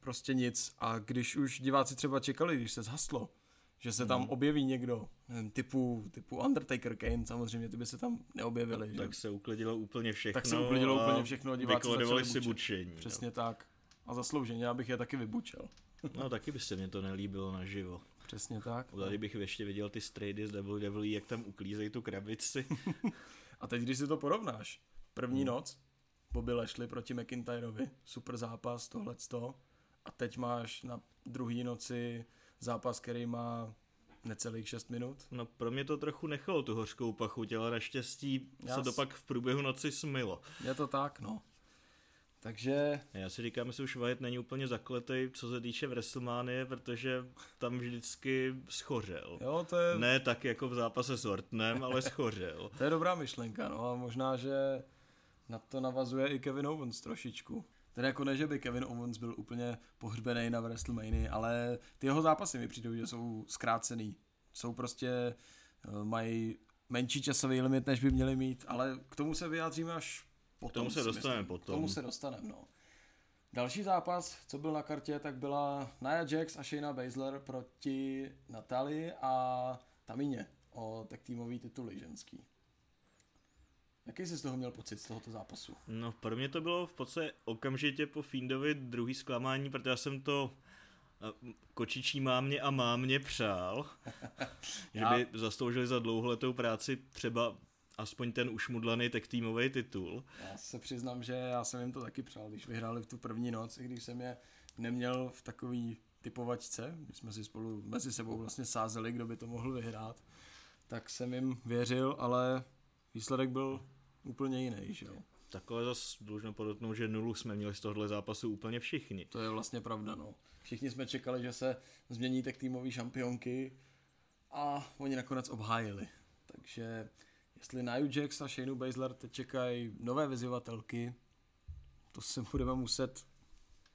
prostě nic a když už diváci třeba čekali, když se zhaslo, že se tam hmm. objeví někdo, typu, typu Undertaker, Kane, samozřejmě ty by se tam neobjevili. Že? Tak se uklidilo úplně všechno. Tak se uklidilo úplně všechno a diváci si bučení. Přesně no. tak. A zaslouženě, abych je taky vybučel. no taky by se mě to nelíbilo naživo. Přesně tak. Tady bych ještě viděl ty strady z WWE, jak tam uklízejí tu krabici. a teď, když si to porovnáš, první hmm. noc, Bobby Lashley proti McIntyrovi, super zápas, tohleto. A teď máš na druhý noci zápas, který má necelých 6 minut. No pro mě to trochu nechalo tu hořkou pachuť, ale naštěstí Já se to pak v průběhu noci smilo. Je to tak, no. Takže... Já si říkám, že už Wyatt není úplně zakletej, co se týče WrestleMania, protože tam vždycky schořel. Jo, to je... Ne tak jako v zápase s Ortnem, ale schořel. to je dobrá myšlenka, no a možná, že na to navazuje i Kevin Owens trošičku. Tedy jako ne, že by Kevin Owens byl úplně pohřbený na WrestleMania, ale ty jeho zápasy mi přijdou, že jsou zkrácený. Jsou prostě, eh, mají menší časový limit, než by měli mít, ale k tomu se vyjádříme až potom. K tomu se dostaneme potom. K tomu se dostaneme, no. Další zápas, co byl na kartě, tak byla Nia Jax a Shayna Baszler proti Natali a Tamině o tak týmový tituly ženský. Jaký jsi z toho měl pocit, z tohoto zápasu? No, pro mě to bylo v podstatě okamžitě po Findovi druhý zklamání, protože já jsem to eh, kočičí mámě a mámě přál, že by zasloužili za dlouholetou práci třeba aspoň ten ušmudlaný tech týmový titul. Já se přiznám, že já jsem jim to taky přál, když vyhráli v tu první noc, i když jsem je neměl v takový typovačce, my jsme si spolu mezi sebou vlastně sázeli, kdo by to mohl vyhrát, tak jsem jim věřil, ale výsledek byl úplně jiný, že jo. Takhle zase dlužno podotknout, že nulu jsme měli z tohohle zápasu úplně všichni. To je vlastně pravda, no. Všichni jsme čekali, že se změní tak týmový šampionky a oni nakonec obhájili. Takže jestli na Jax a Shane Baszler teď čekají nové vyzývatelky, to se budeme muset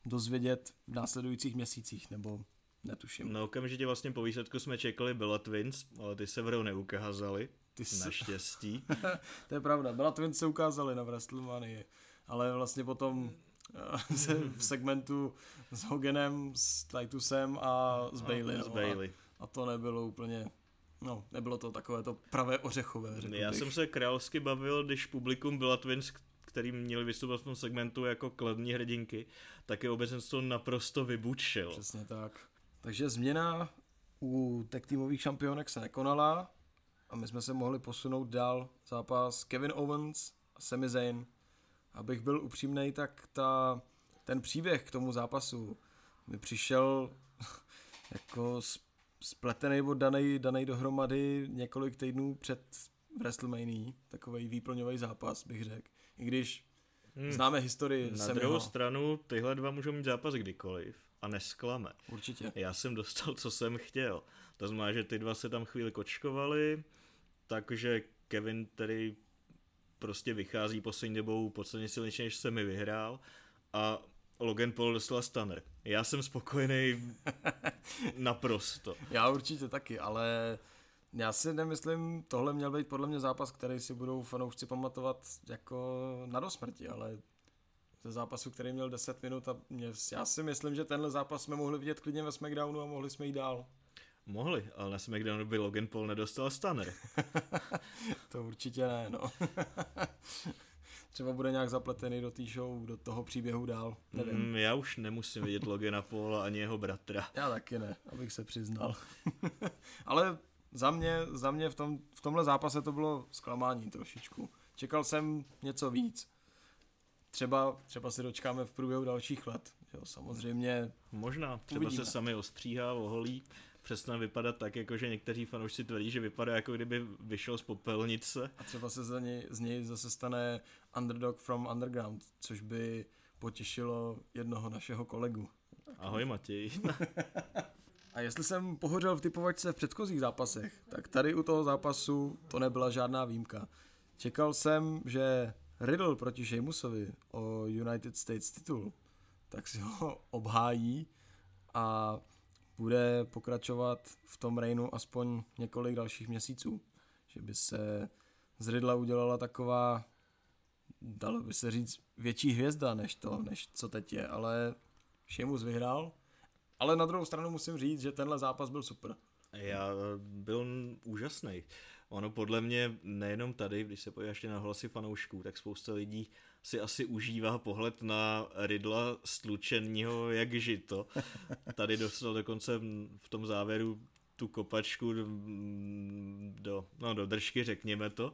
dozvědět v následujících měsících, nebo netuším. No okamžitě vlastně po výsledku jsme čekali Bella Twins, ale ty se v neukázali. Ty jsi... Naštěstí. to je pravda, byla Twins se ukázali na WrestleMania, ale vlastně potom eh, se v segmentu s Hoganem, s Titusem a s Bailey. No, Bailey. A to nebylo úplně No, nebylo to takové to pravé ořechové, řekl Já bych. jsem se královsky bavil, když publikum byla Twins, který měli vystupovat v tom segmentu jako kladní hrdinky, tak je obecenstvo naprosto vybučil. Přesně tak. Takže změna u tech týmových šampionek se nekonala, a my jsme se mohli posunout dál zápas Kevin Owens a Sami Zayn. Abych byl upřímný, tak ta, ten příběh k tomu zápasu mi přišel jako spletený nebo daný, daný dohromady několik týdnů před WrestleMania, takový výplňový zápas, bych řekl. I když hmm. známe historii Na Samiho. druhou stranu, tyhle dva můžou mít zápas kdykoliv a nesklame. Určitě. Já jsem dostal, co jsem chtěl. To znamená, že ty dva se tam chvíli kočkovali, takže Kevin tedy prostě vychází poslední dobou podstatně silnější, než se mi vyhrál a Logan Paul dostal Stunner. Já jsem spokojený naprosto. Já určitě taky, ale já si nemyslím, tohle měl být podle mě zápas, který si budou fanoušci pamatovat jako na dosmrti, ale ze zápasu, který měl 10 minut a mě, já si myslím, že tenhle zápas jsme mohli vidět klidně ve SmackDownu a mohli jsme jít dál. Mohli, ale na SmackDownu by Logan Paul nedostal Stunner. to určitě ne, no. Třeba bude nějak zapletený do té show, do toho příběhu dál, nevím. Mm, já už nemusím vidět Logana Paula ani jeho bratra. Já taky ne, abych se přiznal. ale za mě, za mě v, tom, v tomhle zápase to bylo zklamání trošičku. Čekal jsem něco víc. třeba, třeba se dočkáme v průběhu dalších let. Jo, samozřejmě. Možná, třeba Uvidíme. se sami ostříhá, oholí, přestane vypadat tak, jako že někteří fanoušci tvrdí, že vypadá jako kdyby vyšel z popelnice. A třeba se za něj, z něj zase stane underdog from underground, což by potěšilo jednoho našeho kolegu. Ahoj Matěj. A jestli jsem pohořel v typovačce v předchozích zápasech, tak tady u toho zápasu to nebyla žádná výjimka. Čekal jsem, že Riddle proti Sheamusovi o United States titul, tak si ho obhájí a bude pokračovat v tom reignu aspoň několik dalších měsíců. Že by se z Riddla udělala taková, dalo by se říct, větší hvězda než to, než co teď je, ale Sheamus vyhrál, ale na druhou stranu musím říct, že tenhle zápas byl super. Já byl úžasný. Ono podle mě nejenom tady, když se podíváš na hlasy fanoušků, tak spousta lidí si asi užívá pohled na Rydla stlučenního jak žito. Tady dostal dokonce v tom závěru tu kopačku do, no, do držky, řekněme to,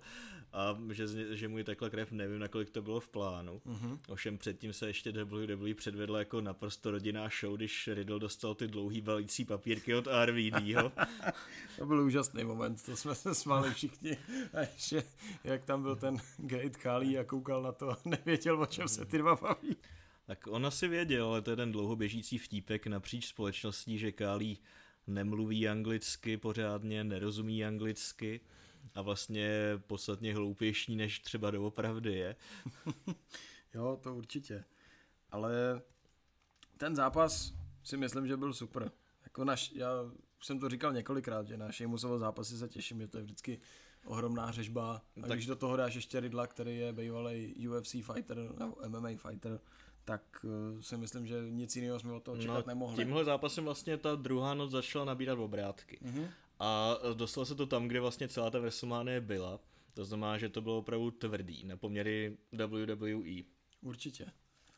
a že, že mu je takhle krev, nevím, nakolik to bylo v plánu. Mm-hmm. Ovšem předtím se ještě WWE předvedla jako naprosto rodinná show, když Riddle dostal ty dlouhý balící papírky od RVDho. to byl úžasný moment, to jsme se smáli všichni. A ještě, jak tam byl ten Gate Kali a koukal na to a nevěděl, o čem se ty dva baví. Tak on asi věděl, ale to je ten dlouhoběžící vtípek napříč společností, že Kali nemluví anglicky pořádně, nerozumí anglicky a vlastně podstatně hloupější, než třeba doopravdy je. jo, to určitě. Ale ten zápas si myslím, že byl super. Jako naš, já už jsem to říkal několikrát, že na Sheamusovo zápasy se těším, že to je vždycky ohromná řežba. A tak... když do toho dáš ještě Rydla, který je bývalý UFC fighter nebo MMA fighter, tak uh, si myslím, že nic jiného jsme od toho čekat no, nemohli. Tímhle zápasem vlastně ta druhá noc začala nabírat obrátky. Mm-hmm. A dostalo se to tam, kde vlastně celá ta WrestleMania byla. To znamená, že to bylo opravdu tvrdý na poměry WWE. Určitě.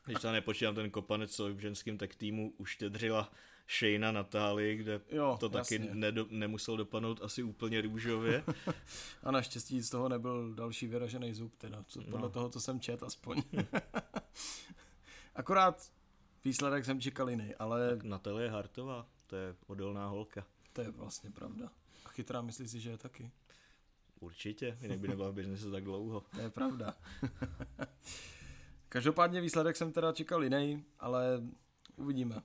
Když tam nepočítám ten kopanec, co v ženském tak týmu uštědřila Shayna Natálii, kde jo, to taky nedo, nemusel dopadnout asi úplně růžově. A naštěstí z toho nebyl další vyražený zub, teda, co, podle no. toho, co jsem čet aspoň. Akorát výsledek jsem čekal jiný, ale... Tak Natalie Hartová, to je odolná holka. To je vlastně pravda. A chytrá myslíš si, že je taky? Určitě, jinak by nebyla v biznesu tak dlouho. To je pravda. Každopádně výsledek jsem teda čekal jiný, ale uvidíme.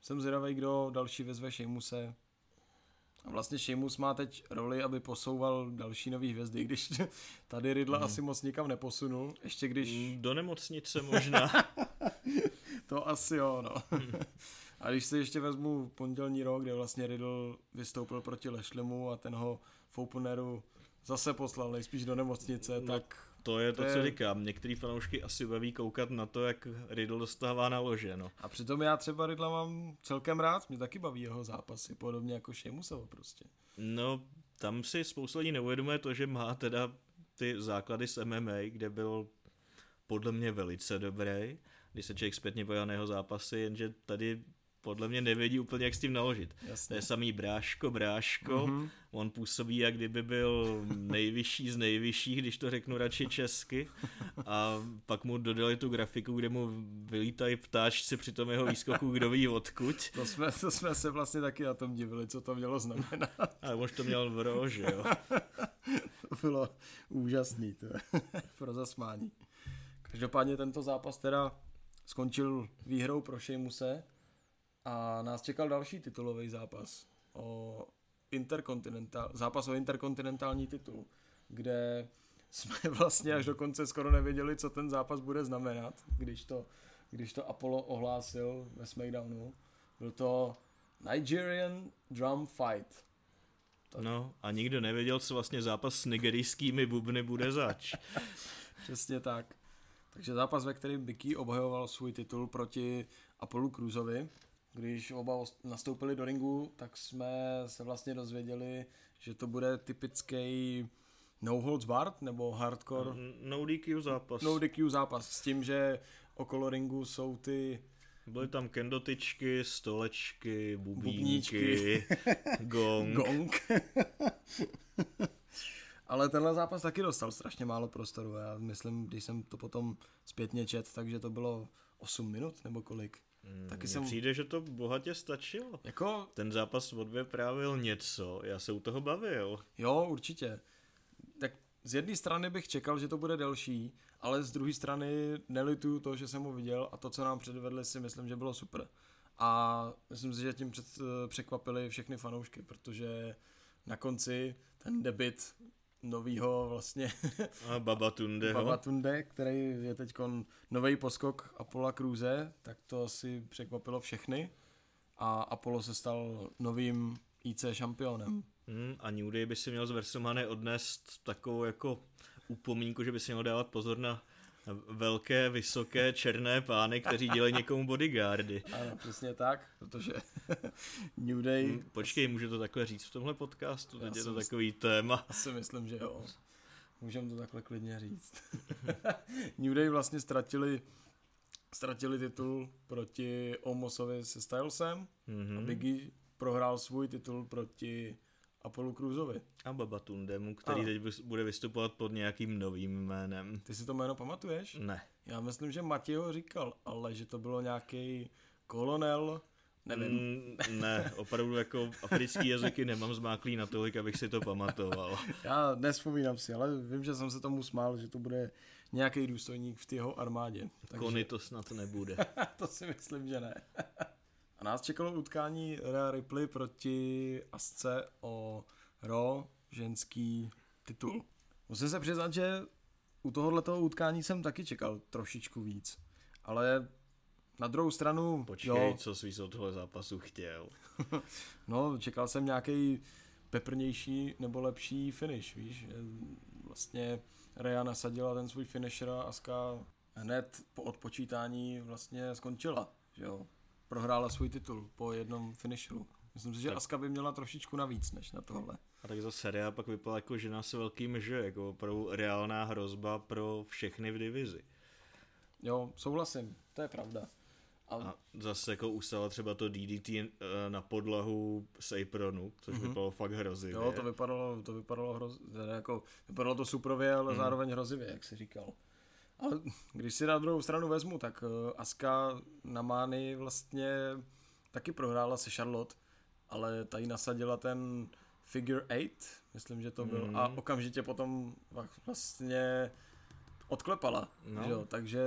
Jsem zvědavý, kdo další vezve Sheamuse. A vlastně Sheamus má teď roli, aby posouval další nový hvězdy, když tady Rydla hmm. asi moc nikam neposunul, ještě když... Do nemocnice možná. to asi jo, no. Hmm. A když si ještě vezmu pondělní rok, kde vlastně Riddle vystoupil proti Lešlimu a ten ho v openeru zase poslal nejspíš do nemocnice, no, tak... To je to, to je... co říkám. Některý fanoušky asi baví koukat na to, jak Riddle dostává na lože, no. A přitom já třeba Riddla mám celkem rád, mě taky baví jeho zápasy, podobně jako Sheamusovo prostě. No, tam si spousta lidí neuvědomuje to, že má teda ty základy z MMA, kde byl podle mě velice dobrý, když se člověk zpětně podívá na jeho zápasy, jenže tady podle mě nevědí úplně, jak s tím naložit. Jasně. To je samý bráško, bráško, mm-hmm. on působí, jak kdyby byl nejvyšší z nejvyšších, když to řeknu radši česky. A pak mu dodali tu grafiku, kde mu vylítají ptáčci při tom jeho výskoku, kdo ví odkud. To jsme, to jsme se vlastně taky na tom divili, co to mělo znamenat. Ale už to měl v roži, jo. to bylo úžasný, to pro zasmání. Každopádně tento zápas teda skončil výhrou pro Sheamuse a nás čekal další titulový zápas o interkontinentál, zápas o interkontinentální titul, kde jsme vlastně až do konce skoro nevěděli, co ten zápas bude znamenat, když to, když to Apollo ohlásil ve SmackDownu. Byl to Nigerian Drum Fight. Tak. No a nikdo nevěděl, co vlastně zápas s nigerijskými bubny bude zač. Přesně tak. Takže zápas, ve kterém Bicky obhajoval svůj titul proti Apollo Cruzovi, když oba nastoupili do ringu, tak jsme se vlastně dozvěděli, že to bude typický no holds barred nebo hardcore. No DQ zápas. No DQ zápas s tím, že okolo ringu jsou ty Byly tam kendotyčky, stolečky, bubínky, gong. gong. Ale tenhle zápas taky dostal strašně málo prostoru. Já myslím, když jsem to potom zpětně čet, takže to bylo 8 minut nebo kolik. Mm, Taky jsem- přijde, že to bohatě stačilo. Jako, Ten zápas odvyprávil něco, já se u toho bavil. jo, určitě. Tak z jedné strany bych čekal, že to bude delší, ale z druhé strany nelituju to, že jsem ho viděl a to, co nám předvedli, si myslím, že bylo super. A myslím si, že tím před, překvapili všechny fanoušky, protože na konci ten debit novýho vlastně A Babatundeho. Babatunde, který je teď nový poskok Apollo Cruise, tak to asi překvapilo všechny a Apollo se stal novým IC šampionem. Hmm, a New Day by si měl z WrestleMania odnést takovou jako upomínku, že by si měl dávat pozor na velké, vysoké, černé pány, kteří dělají někomu bodyguardy. Ano, přesně tak, protože New Day, Hmm, Počkej, můžu to takhle říct v tomhle podcastu? Já Teď je to takový téma. asi myslím, že jo. Můžeme to takhle klidně říct. New Day vlastně ztratili ztratili titul proti Omosovi se Stylesem a Mhm. Biggie prohrál svůj titul proti Apollo Cruisovi. A Babatundemu, který Ano. teď bude vystupovat pod nějakým novým jménem. Ty si to jméno pamatuješ? Ne. Já myslím, že Matěj ho říkal, ale že to bylo nějaký kolonel, nevím. Mm. Ne, opravdu jako africký jazyky nemám zmáklý natolik, abych si to pamatoval. Já nespomínám si, ale vím, že jsem se tomu smál, že to bude nějaký důstojník v jeho armádě. Takže Kony to snad nebude. to si myslím, že ne. A nás čekalo utkání Rhea Ripley proti Asce o Raw ženský titul. Musím se přiznat, že u tohoto utkání jsem taky čekal trošičku víc. Ale na druhou stranu, Počkej, jo, co jsi od tohle zápasu chtěl. no, čekal jsem nějaký peprnější nebo lepší finish, víš. Vlastně Rhea nasadila ten svůj finisher a Aska hned po odpočítání vlastně skončila, že jo. Prohrála svůj titul po jednom finisheru. Myslím si, že Tak. Aska by měla trošičku navíc než na tohle. A tak zase Rea pak vypadala jako žena s velkým Ž, jako opravdu reálná hrozba pro všechny v divizi. Jo, souhlasím, to je pravda. A, A zase jako ustala třeba to DDT eh, na podlahu z apronu, což mm-hmm. vypadalo fakt hrozivě. jo, to vypadalo, to vypadalo hroz, teda jako, vypadalo to suprově, ale Hmm. zároveň hrozivě, jak jsi říkal. Ale když si na druhou stranu vezmu, tak eh, Aska na Mány vlastně taky prohrála se Charlotte, ale ta jí nasadila ten figure eight, myslím, že to byl, Mhm. a okamžitě potom vlastně odklepala, No. jo, takže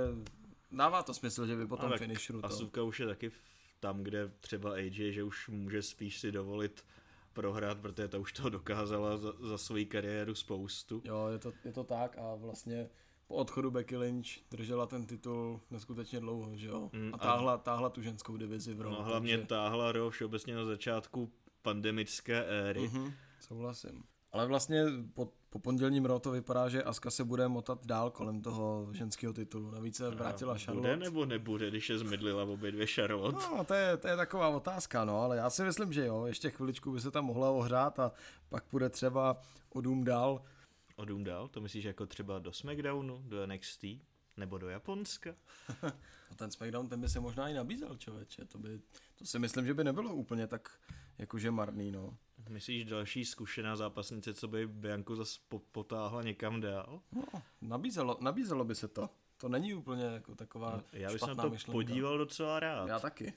dává to smysl, že by po tom tak finisheru to... Asuka už je taky v- tam, kde třeba AJ, že už může spíš si dovolit prohrát, protože ta už toho dokázala za, za svoji kariéru spoustu. Jo, je to, je to tak a vlastně po odchodu Becky Lynch držela ten titul neskutečně dlouho, že jo? Mm, a a- táhla, táhla tu ženskou divizi v Raw, No hlavně takže- táhla Raw všeobecně na začátku pandemické éry. Mhm, souhlasím. Ale vlastně po, po pondělním Raw to vypadá, že Aska se bude motat dál kolem toho ženského titulu. Navíc se vrátila Charlotte. Bude nebo nebude, když je zmydlila obě dvě Charlotte? No, to je, to je taková otázka, no, ale já si myslím, že jo, ještě chviličku by se tam mohla ohrát a pak bude třeba o dům dál. O dům dál? To myslíš jako třeba do SmackDownu, do NXT? Nebo do Japonska? A ten SmackDown, ten by se možná i nabízel, člověče, to by, to si myslím, že by nebylo úplně tak jakože marný, no. Myslíš další zkušená zápasnice, co by Bianku zase po- potáhla někam dál? no nabízelo, nabízelo by se to. To není úplně jako taková Já bych se na to myšlenka. podíval docela rád. Já taky.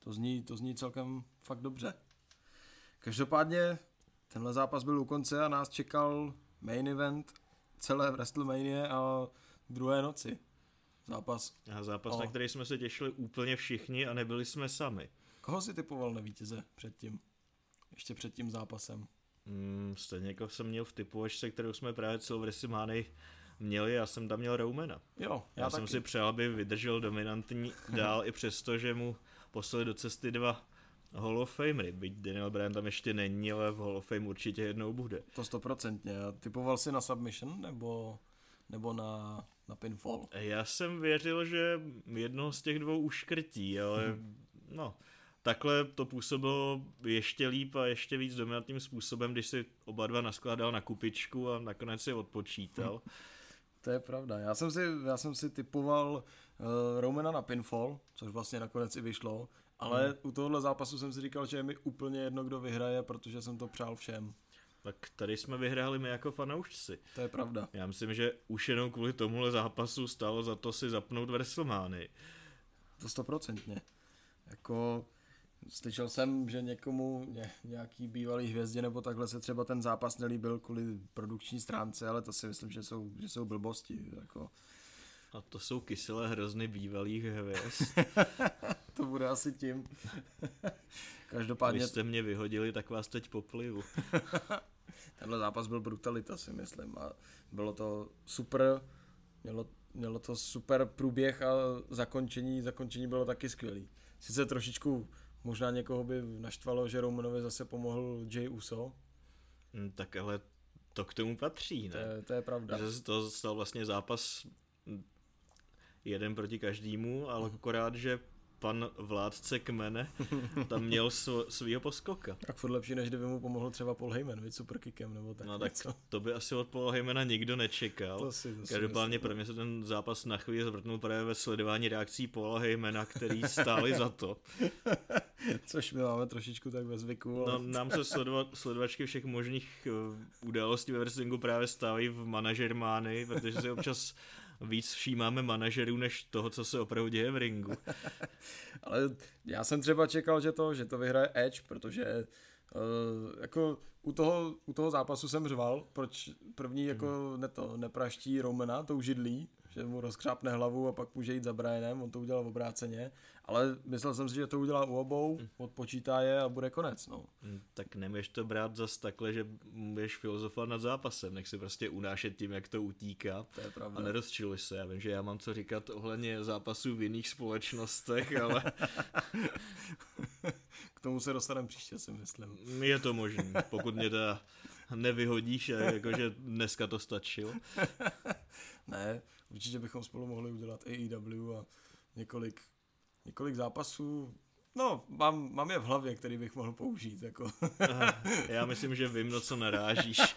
To zní, to zní celkem fakt dobře. Každopádně tenhle zápas byl u konce a nás čekal main event celé WrestleMania a druhé noci. Zápas. A zápas, O. na který jsme se těšili úplně všichni a nebyli jsme sami. Koho si typoval na vítěze předtím? Ještě před tím zápasem. Mm, stejně jako jsem měl v typovačce, kterou jsme právě celou Wrestlemania měli, já jsem tam měl Romana. Jo, já, Já, taky. jsem si přál, aby vydržel dominantní dál i přesto, že mu poslali do cesty dva Hall of Famery, byť Daniel Bryan tam ještě není, ale v Hall of Fame určitě jednou bude. To stoprocentně. Typoval jsi na submission nebo, nebo na, na pinfall? Já jsem věřil, že jednoho z těch dvou uškrtí, ale no, takhle to působilo ještě líp a ještě víc dominantním způsobem, když si oba dva naskládal na kupičku a nakonec si odpočítal. To je pravda. Já jsem si, já jsem si typoval uh, Romana na pinfall, což vlastně nakonec i vyšlo, ale Hmm. u tohohle zápasu jsem si říkal, že je mi úplně jedno, kdo vyhraje, protože jsem to přál všem. Tak tady jsme vyhráli my jako fanoušci. To je pravda. Já myslím, že už jenom kvůli tomuhle zápasu stálo za to si zapnout WrestleMania. To stoprocentně. Jako, slyšel jsem, že někomu, ně, nějaký bývalý hvězdě nebo takhle se třeba ten zápas nelíbil kvůli produkční stránce, ale to si myslím, že jsou, že jsou blbosti. Jako. A to jsou kyselé hrozny bývalých hvězd. to bude asi tím. Každopádně... Když jste mě vyhodili, tak vás teď poplivu. Tenhle zápas byl brutalita, si myslím. A bylo to super, mělo, mělo to super průběh a zakončení, zakončení bylo taky skvělý. Sice trošičku možná někoho by naštvalo, že Romanovi zase pomohl Jay Uso. Hmm, tak ale to k tomu patří, ne? To je, to je pravda. Že to stal vlastně zápas jeden proti každému, ale akorát, že pan vládce kmene tam měl sv- svýho poskoka. Tak furt lepší, než kdyby mu pomohl třeba Paul Heyman, víc superkickem nebo tak No tak něco. to by asi od Paul Heymana nikdo nečekal. To si, to Každopádně pro mě se ten zápas na chvíli zvrtnul právě ve sledování reakcí Paula Heymana, který stáli za to. Což my máme trošičku tak ve zvyku. Ale... No, nám se sledovat, sledovačky všech možných uh, událostí ve wrestlingu právě stávají v manažermány, protože si občas víc všímáme manažerů, než toho, co se opravdu děje v ringu. Ale já jsem třeba čekal, že to, že to vyhraje Edge, protože Uh, jako u toho, u toho zápasu jsem řval, proč první jako hmm. ne to, nepraští Romana tou židlí, že mu rozkřápne hlavu a pak může jít za Brianem, on to udělal v obráceně, ale myslel jsem si, že to udělá u obou, hmm. odpočítá je a bude konec. No. Hmm, tak nemůžeš to brát zas takhle, že budeš filozofovat nad zápasem, nech si prostě unášet tím, jak to utíká to je pravda. a nerozčiluj se. Já vím, že já mám co říkat ohledně zápasů v jiných společnostech, ale... K tomu se dostaneme příště, si myslím. Je to možné, pokud mě teda nevyhodíš, jakože dneska to stačilo. ne, určitě bychom spolu mohli udělat AEW a několik, několik zápasů. No, mám, mám je v hlavě, který bych mohl použít. Jako. Aha, já myslím, že vím, na co narážíš.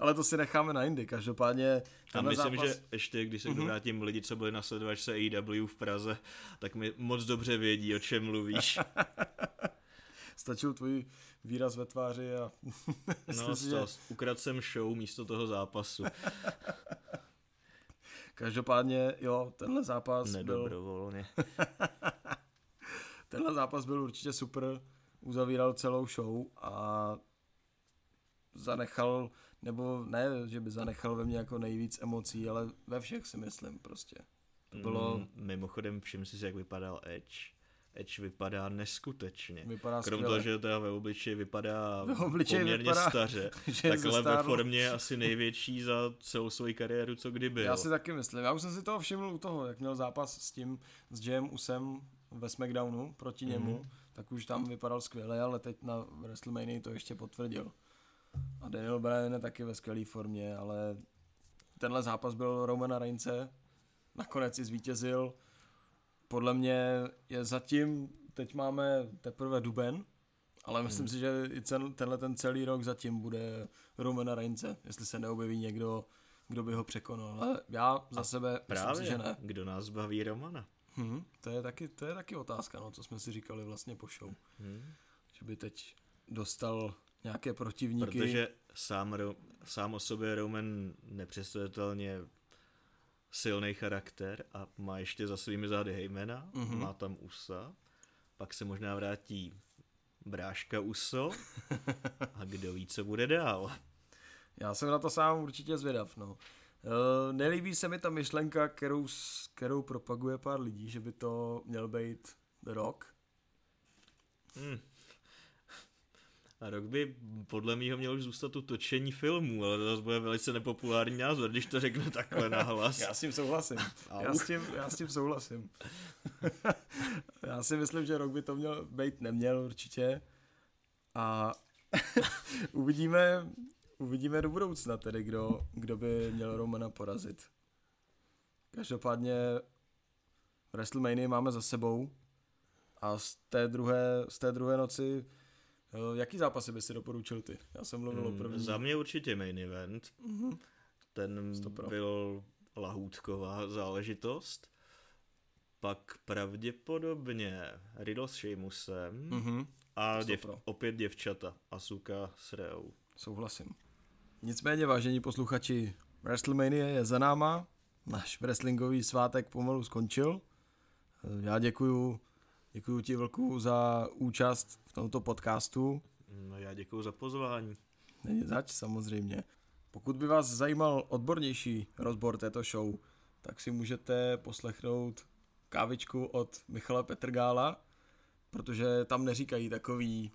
Ale to si necháme na jindy, každopádně. A myslím, zápas... že ještě, když se mm-hmm. vrátím lidi, co byli na sledovačce AEW v Praze, tak mi moc dobře vědí, o čem mluvíš. Stačil tvůj výraz ve tváři a... no, si, že... ukrad jsem show místo toho zápasu. Každopádně, jo, tenhle zápas Nedobrovolně. byl... tenhle zápas byl určitě super, uzavíral celou show a zanechal, nebo ne, že by zanechal ve mně jako nejvíc emocí, ale ve všech si myslím prostě. To bylo... Mm, mimochodem, všim si, jak vypadal Edge. Edge vypadá neskutečně. Vypadá Krom toho, že teda ve obličeji vypadá ve obličeji poměrně vypadá, staře, takhle ve formě je asi největší za celou svoji kariéru, co kdy byl. Já si taky myslím. Já už jsem si toho všiml u toho, jak měl zápas s tím, s Jam Usem ve SmackDownu proti němu, mm. tak už tam vypadal skvěle, ale teď na WrestleMania to ještě potvrdil. A Daniel Bryan je taky ve skvělé formě, ale tenhle zápas byl Romana Reince, nakonec si zvítězil. Podle mě je zatím, teď máme teprve duben, ale myslím hmm. si, že i ten, tenhle ten celý rok zatím bude Romana Reince, jestli se neobjeví někdo, kdo by ho překonal. Ale já za A sebe právě, myslím si, že ne. kdo nás baví Romana? Hmm, to, je taky, to je taky otázka, no, co jsme si říkali vlastně po show. Hmm. Že by teď dostal nějaké protivníky. Protože sám, sám o sobě Roman nepředstavitelně silný charakter a má ještě za svými zády Heymana, mm-hmm. má tam Usa, pak se možná vrátí bráška Uso a kdo ví, co bude dál. Já jsem na to sám určitě zvědav, no. Uh, nelíbí se mi ta myšlenka, kterou, kterou propaguje pár lidí, že by to měl být The Rock. A rok by podle mého mělo už zůstat u točení filmů, ale to zase bude velice nepopulární názor, když to řeknu takhle nahlas. Já s tím souhlasím. Já s tím, já s tím souhlasím. já si myslím, že rok by to měl být neměl určitě. A uvidíme, uvidíme do budoucna tedy, kdo, kdo by měl Romana porazit. Každopádně WrestleMania máme za sebou a z té druhé, z té druhé noci jaký zápasy by si doporučil ty? Já jsem mluvil mm, o první. Za mě určitě main event. Mm-hmm. Ten Stopro. byl lahůdková záležitost. Pak pravděpodobně Riddle s Sheamusem. Mm-hmm. A děv, opět děvčata. Asuka s Reou. Souhlasím. Nicméně, vážení posluchači, WrestleMania je za náma, náš wrestlingový svátek pomalu skončil. Já děkuju, děkuju ti, Vlku, za účast v tomto podcastu. No já děkuji za pozvání. Není zač, samozřejmě. Pokud by vás zajímal odbornější rozbor této show, tak si můžete poslechnout kávičku od Michala Petrgála, protože tam neříkají takový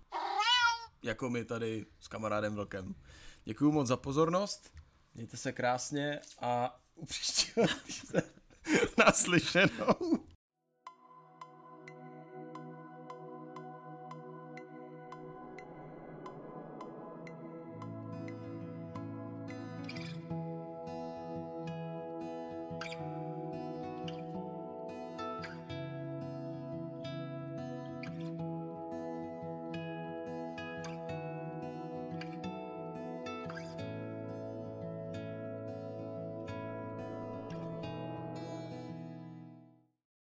jako my tady s kamarádem Vlkem. Děkuji moc za pozornost, mějte se krásně a u příštího týdne naslyšenou.